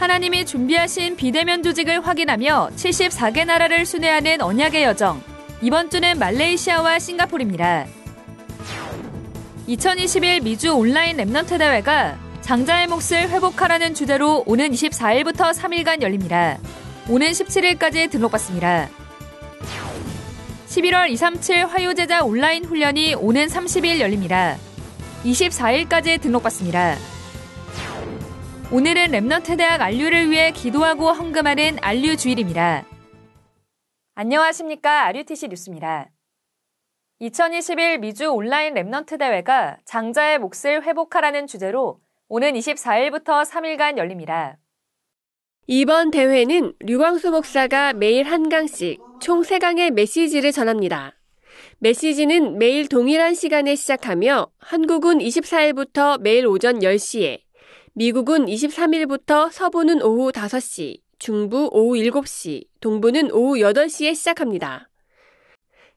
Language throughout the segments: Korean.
하나님이 준비하신 비대면 조직을 확인하며 74개 나라를 순회하는 언약의 여정. 이번 주는 말레이시아와 싱가포르입니다. 2021 미주 온라인 Remnant 대회가 장자의 몫을 회복하라는 주제로 오는 24일부터 3일간 열립니다. 오는 17일까지 등록받습니다. 11월 237 화요제자 온라인 훈련이 오는 30일 열립니다. 24일까지 등록받습니다. 오늘은 Remnant 대학 RU를 위해 기도하고 헌금하는 RU 주일입니다. 안녕하십니까. RUTC 뉴스입니다. 2021 미주 온라인 Remnant 대회가 장자의 몫을 회복하라는 주제로 오는 24일부터 3일간 열립니다. 이번 대회는 류광수 목사가 매일 한 강씩 총 3강의 메시지를 전합니다. 메시지는 매일 동일한 시간에 시작하며 한국은 24일부터 매일 오전 10시에 미국은 23일부터 서부는 오후 5시, 중부 오후 7시, 동부는 오후 8시에 시작합니다.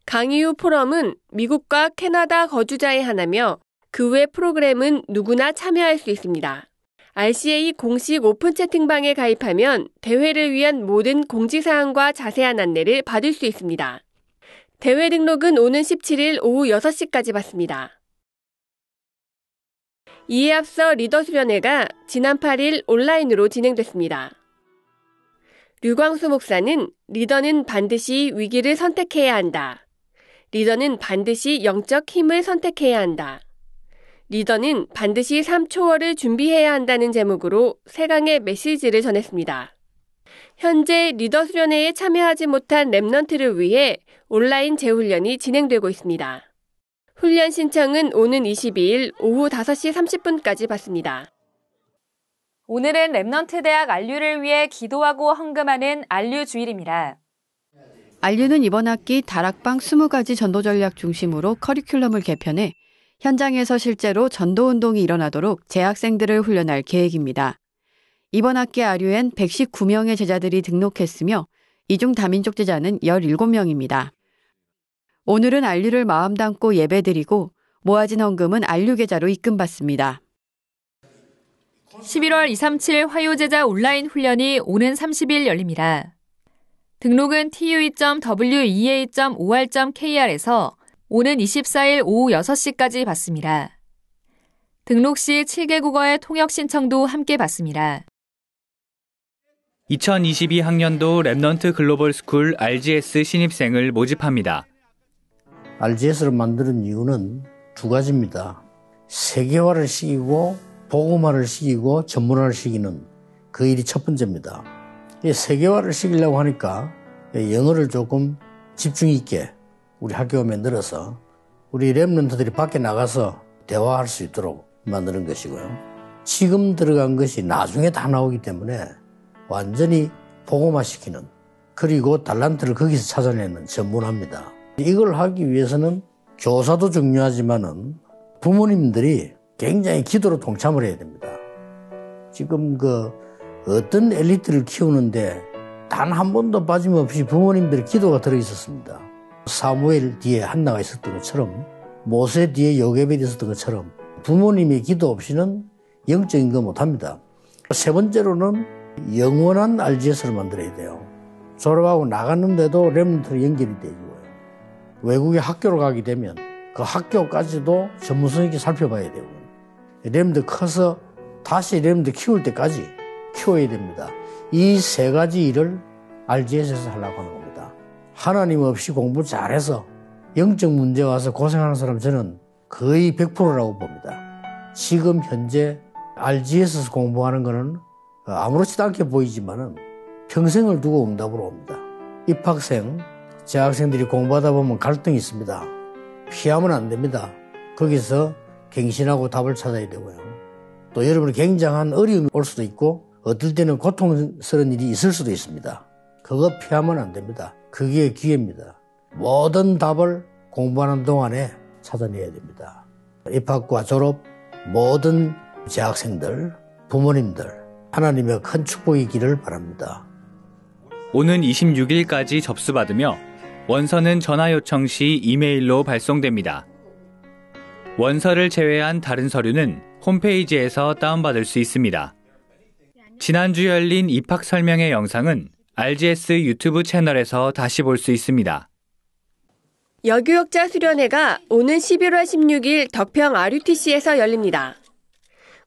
강의 후 포럼은 미국과 캐나다 거주자의 하나며 그 외 프로그램은 누구나 참여할 수 있습니다. RCA 공식 오픈 채팅방에 가입하면 대회를 위한 모든 공지사항과 자세한 안내를 받을 수 있습니다. 대회 등록은 오는 17일 오후 6시까지 받습니다. 이에 앞서 리더 수련회가 지난 8일 온라인으로 진행됐습니다. 류광수 목사는 리더는 반드시 위기를 선택해야 한다. 리더는 반드시 영적 힘을 선택해야 한다. 리더는 반드시 3초월을 준비해야 한다는 제목으로 세강의 메시지를 전했습니다. 현재 리더 수련회에 참여하지 못한 Remnant를 위해 온라인 재훈련이 진행되고 있습니다. 훈련 신청은 오는 22일 오후 5시 30분까지 받습니다. 오늘은 Remnant 대학 RU를 위해 기도하고 헌금하는 RU 주일입니다. RU는 이번 학기 다락방 20가지 전도 전략 중심으로 커리큘럼을 개편해 현장에서 실제로 전도 운동이 일어나도록 재학생들을 훈련할 계획입니다. 이번 학기 안류엔 119명의 제자들이 등록했으며 이중 다민족 제자는 17명입니다. 오늘은 안류를 마음 담고 예배드리고 모아진 헌금은 안류 계좌로 입금받습니다. 11월 237 화요제자 온라인 훈련이 오는 30일 열립니다. 등록은 tue.wea.or.kr에서 오는 24일 오후 6시까지 받습니다. 등록 시 7개 국어의 통역 신청도 함께 받습니다. 2022 학년도 Remnant Global School RGS 신입생을 모집합니다. RGS를 만드는 이유는 두 가지입니다. 세계화를 시키고 복음화를 시키고 전문화를 시키는 그 일이 첫 번째입니다. 세계화를 시키려고 하니까 영어를 조금 집중 있게 우리 학교가 만들어서 우리 랩런트들이 밖에 나가서 대화할 수 있도록 만드는 것이고요. 지금 들어간 것이 나중에 다 나오기 때문에 완전히 보고화시키는 그리고 달란트를 거기서 찾아내는 전문화입니다. 이걸 하기 위해서는 교사도 중요하지만은 부모님들이 굉장히 기도로 동참을 해야 됩니다. 지금 그 어떤 엘리트를 키우는데 단 한 번도 빠짐없이 부모님들의 기도가 들어 있었습니다. 사무엘 뒤에 한나가 있었던 것처럼 모세 뒤에 요게벨이 있었던 것처럼 부모님의 기도 없이는 영적인 거 못합니다. 세 번째로는 영원한 RGS를 만들어야 돼요. 졸업하고 나갔는데도 렘넌트로 연결이 되고 외국에 학교를 가게 되면 그 학교까지도 전문성 있게 살펴봐야 되고 램드 커서 다시 램드 키울 때까지 키워야 됩니다. 이 세 가지 일을 RGS에서 하려고 하는 겁니다. 하나님 없이 공부 잘해서 영적 문제 와서 고생하는 사람 저는 거의 100%라고 봅니다. 지금 현재 RGS에서 공부하는 것은 아무렇지도 않게 보이지만은 평생을 두고 응답으로 옵니다. 입학생, 재학생들이 공부하다 보면 갈등이 있습니다. 피하면 안 됩니다. 거기서 갱신하고 답을 찾아야 되고요. 또 여러분이 굉장한 어려움이 올 수도 있고 어떨 때는 고통스러운 일이 있을 수도 있습니다. 그거 피하면 안 됩니다. 그게 기회입니다. 모든 답을 공부하는 동안에 찾아내야 됩니다. 입학과 졸업 모든 재학생들, 부모님들 하나님의 큰 축복이기를 바랍니다. 오는 26일까지 접수받으며 원서는 전화 요청 시 이메일로 발송됩니다. 원서를 제외한 다른 서류는 홈페이지에서 다운받을 수 있습니다. 지난주 열린 입학 설명회 영상은 RGS 유튜브 채널에서 다시 볼 수 있습니다. 여교육자 수련회가 오는 11월 16일 덕평 RUTC에서 열립니다.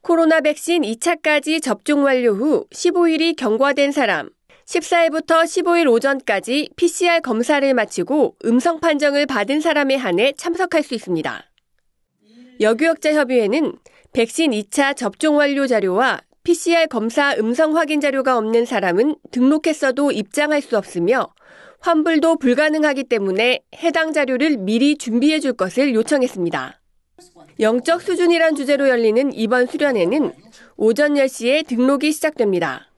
코로나 백신 2차까지 접종 완료 후 15일이 경과된 사람, 14일부터 15일 오전까지 PCR 검사를 마치고 음성 판정을 받은 사람에 한해 참석할 수 있습니다. 여교육자 협의회는 백신 2차 접종 완료 자료와 PCR 검사 음성 확인 자료가 없는 사람은 등록했어도 입장할 수 없으며 환불도 불가능하기 때문에 해당 자료를 미리 준비해 줄 것을 요청했습니다. 영적 수준이란 주제로 열리는 이번 수련회는 오전 10시에 등록이 시작됩니다.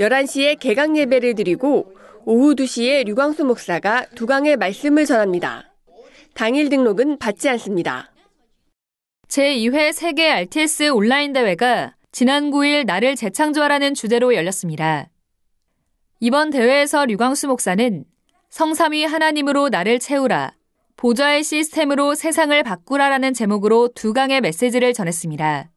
11시에 개강 예배를 드리고 오후 2시에 류광수 목사가 두강의 말씀을 전합니다. 당일 등록은 받지 않습니다. 제2회 세계 RTS 온라인 대회가 지난 9일 나를 재창조하라는 주제로 열렸습니다. 이번 대회에서 류광수 목사는 성삼위 하나님으로 나를 채우라, 보좌의 시스템으로 세상을 바꾸라라는 제목으로 두 강의 메시지를 전했습니다.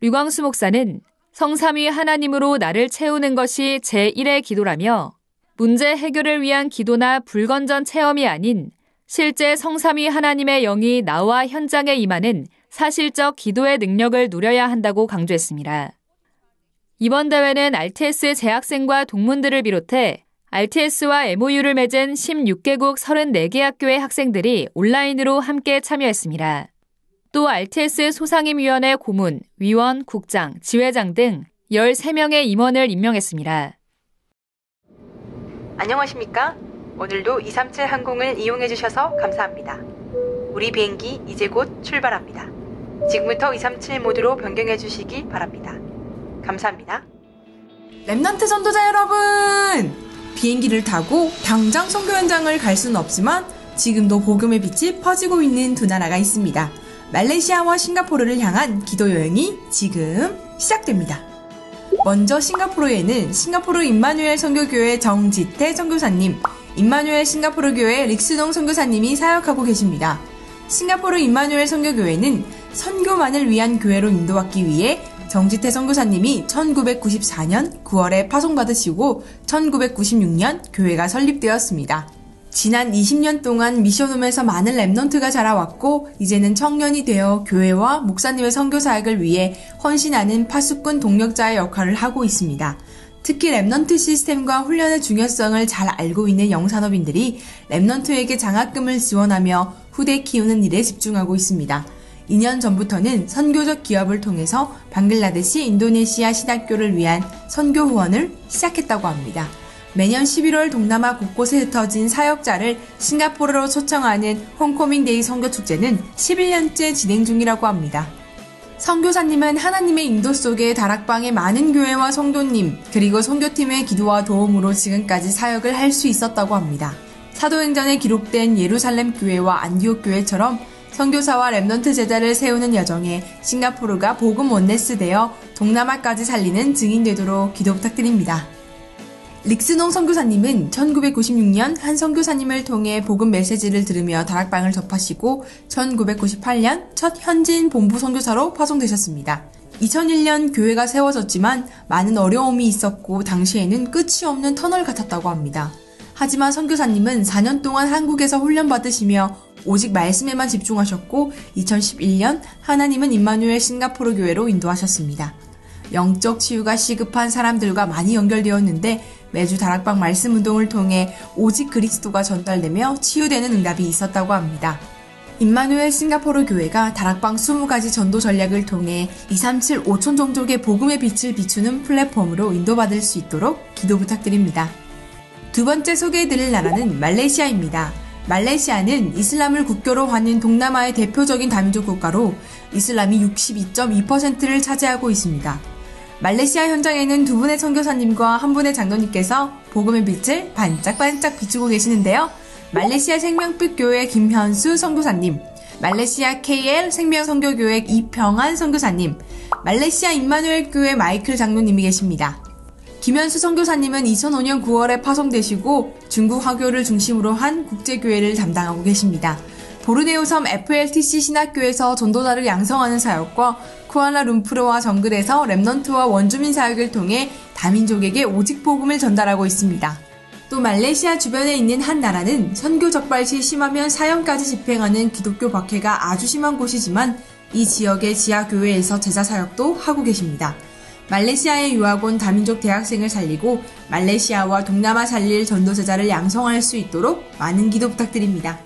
류광수 목사는 성삼위 하나님으로 나를 채우는 것이 제1의 기도라며 문제 해결을 위한 기도나 불건전 체험이 아닌 실제 성삼위 하나님의 영이 나와 현장에 임하는 사실적 기도의 능력을 누려야 한다고 강조했습니다. 이번 대회는 RTS 재학생과 동문들을 비롯해 RTS와 MOU를 맺은 16개국 34개 학교의 학생들이 온라인으로 함께 참여했습니다. 또 RTS 소상임위원회 고문, 위원, 국장, 지회장 등 13명의 임원을 임명했습니다. 안녕하십니까? 오늘도 237 항공을 이용해 주셔서 감사합니다. 우리 비행기 이제 곧 출발합니다. 지금부터 237 모드로 변경해 주시기 바랍니다. 감사합니다. Remnant 전도자 여러분! 비행기를 타고 당장 선교 현장을 갈 수는 없지만 지금도 복음의 빛이 퍼지고 있는 두 나라가 있습니다. 말레이시아와 싱가포르를 향한 기도 여행이 지금 시작됩니다. 먼저 싱가포르에는 싱가포르 임마누엘 선교교회 정지태 선교사님, 임마누엘 싱가포르 교회 릭스동 선교사님이 사역하고 계십니다. 싱가포르 임마누엘 선교교회는 선교만을 위한 교회로 인도받기 위해 정지태 선교사님이 1994년 9월에 파송받으시고 1996년 교회가 설립되었습니다. 지난 20년 동안 mission home에서 많은 Remnant가 자라왔고 이제는 청년이 되어 교회와 목사님의 선교 사역을 위해 헌신하는 파수꾼 동력자의 역할을 하고 있습니다. 특히 Remnant 시스템과 훈련의 중요성을 잘 알고 있는 영산업인들이 Remnant에게 장학금을 지원하며 후대 키우는 일에 집중하고 있습니다. 2년 전부터는 선교적 기업을 통해서 방글라데시 인도네시아 신학교를 위한 선교 후원을 시작했다고 합니다. 매년 11월 동남아 곳곳에 흩어진 사역자를 싱가포르로 초청하는 homecoming day 선교축제는 11년째 진행 중이라고 합니다. 선교사님은 하나님의 인도 속에 다락방의 많은 교회와 성도님 그리고 선교팀의 기도와 도움으로 지금까지 사역을 할 수 있었다고 합니다. 사도행전에 기록된 예루살렘 교회와 안디옥 교회처럼 선교사와 Remnant 제자를 세우는 여정에 싱가포르가 복음 oneness 되어 동남아까지 살리는 증인 되도록 기도 부탁드립니다. 릭스농 선교사님은 1996년 한 선교사님을 통해 복음 메시지를 들으며 다락방을 접하시고 1998년 첫 현지인 본부 선교사로 파송되셨습니다. 2001년 교회가 세워졌지만 많은 어려움이 있었고 당시에는 끝이 없는 터널 같았다고 합니다. 하지만 선교사님은 4년 동안 한국에서 훈련받으시며 오직 말씀에만 집중하셨고 2011년 하나님은 임마누엘 싱가포르 교회로 인도하셨습니다. 영적 치유가 시급한 사람들과 많이 연결되었는데 매주 다락방 말씀 운동을 통해 오직 그리스도가 전달되며 치유되는 응답이 있었다고 합니다. 임마누엘 싱가포르 교회가 다락방 20가지 전도 전략을 통해 237 5천 종족의 복음의 빛을 비추는 플랫폼으로 인도받을 수 있도록 기도 부탁드립니다. 두 번째 소개해드릴 나라는 말레이시아입니다. 말레이시아는 이슬람을 국교로 하는 동남아의 대표적인 다민족 국가로 이슬람이 62.2%를 차지하고 있습니다. 말레이시아 현장에는 두 분의 선교사님과 한 분의 장로님께서 복음의 빛을 반짝반짝 비추고 계시는데요. 말레이시아 생명빛 교회 김현수 선교사님, 말레이시아 KL 생명 선교교회 이평안 선교사님, 말레이시아 임마누엘 교회 마이클 장로님이 계십니다. 김현수 선교사님은 2005년 9월에 파송되시고 중국 화교를 중심으로 한 국제교회를 담당하고 계십니다. 보르네오 섬 FLTC 신학교에서 전도자를 양성하는 사역과 쿠알라 룸푸르와 정글에서 랩넌트와 원주민 사역을 통해 다민족에게 오직 복음을 전달하고 있습니다. 또 말레이시아 주변에 있는 한 나라는 선교 적발 시 심하면 사형까지 집행하는 기독교 박해가 아주 심한 곳이지만 이 지역의 지하교회에서 제자 사역도 하고 계십니다. 말레이시아의 유학 온 다민족 대학생을 살리고 말레이시아와 동남아 살릴 전도제자를 양성할 수 있도록 많은 기도 부탁드립니다.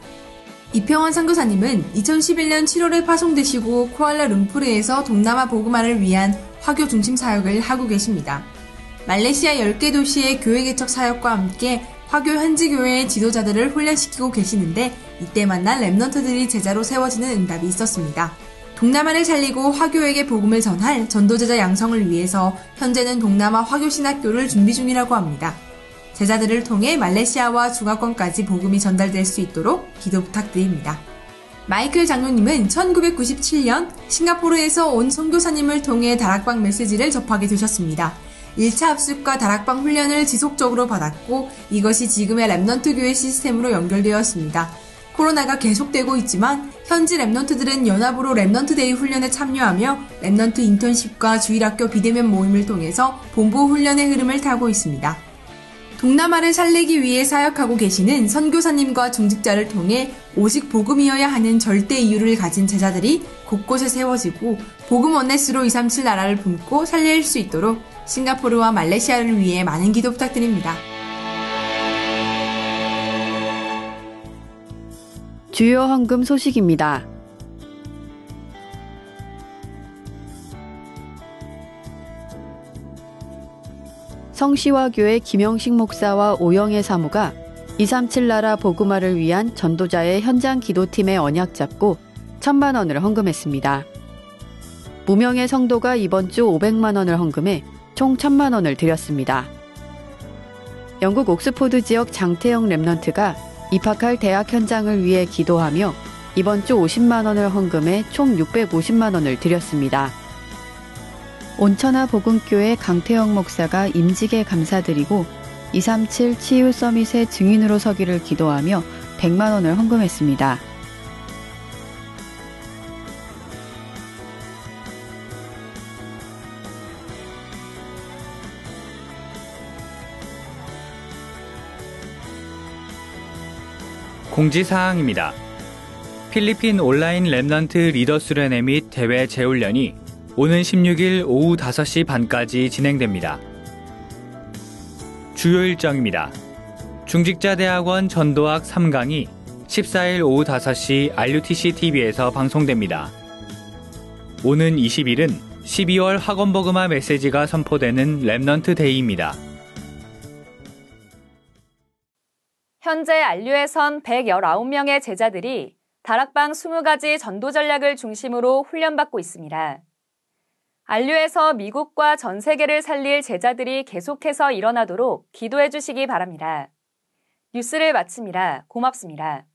이평원 선교사님은 2011년 7월에 파송되시고 쿠알라룸푸르에서 동남아 보그마를 위한 화교 중심 사역을 하고 계십니다. 말레이시아 10개 도시의 교회 개척 사역과 함께 화교 현지 교회의 지도자들을 훈련시키고 계시는데 이때 만난 랩넌트들이 제자로 세워지는 응답이 있었습니다. 동남아를 살리고 화교에게 복음을 전할 전도제자 양성을 위해서 현재는 동남아 화교신학교를 준비 중이라고 합니다. 제자들을 통해 말레이시아와 중화권까지 복음이 전달될 수 있도록 기도 부탁드립니다. 마이클 장로님은 1997년 싱가포르에서 온 선교사님을 통해 다락방 메시지를 접하게 되셨습니다. 1차 합숙과 다락방 훈련을 지속적으로 받았고 이것이 지금의 Remnant 교회 시스템으로 연결되었습니다. 코로나가 계속되고 있지만 현지 Remnant들은 연합으로 Remnant Day 훈련에 참여하며 Remnant 인턴십과 주일학교 비대면 모임을 통해서 본부 훈련의 흐름을 타고 있습니다. 동남아를 살리기 위해 사역하고 계시는 선교사님과 중직자를 통해 오직 복음이어야 하는 절대 이유를 가진 제자들이 곳곳에 세워지고 복음 원네스로 237 나라를 품고 살릴 수 있도록 싱가포르와 말레이시아를 위해 많은 기도 부탁드립니다. 주요 헌금 소식입니다. 성시화교회 김영식 목사와 오영애 사모가 237 나라 복음화를 위한 전도자의 현장 기도팀에 언약 잡고 천만 원을 헌금했습니다. 무명의 성도가 이번 주 500만 원을 헌금해 총 천만 원을 드렸습니다. 영국 옥스포드 지역 장태영 Remnant가 입학할 대학 현장을 위해 기도하며 이번 주 50만 원을 헌금해 총 650만 원을 드렸습니다. 온천하 복음교회 강태영 목사가 임직에 감사드리고 237 치유 summit의 증인으로 서기를 기도하며 100만 원을 헌금했습니다. 공지사항입니다. 필리핀 온라인 Remnant 리더 수련회 및 대회 재훈련이 오는 16일 오후 5시 반까지 진행됩니다. 주요 일정입니다. 중직자대학원 전도학 3강이 14일 오후 5시 RUTC TV에서 방송됩니다. 오는 20일은 12월 학원복음화 메시지가 선포되는 Remnant 데이입니다. 현재 안류에선 119명의 제자들이 다락방 20가지 전도 전략을 중심으로 훈련받고 있습니다. 안류에서 미국과 전 세계를 살릴 제자들이 계속해서 일어나도록 기도해 주시기 바랍니다. 뉴스를 마칩니다. 고맙습니다.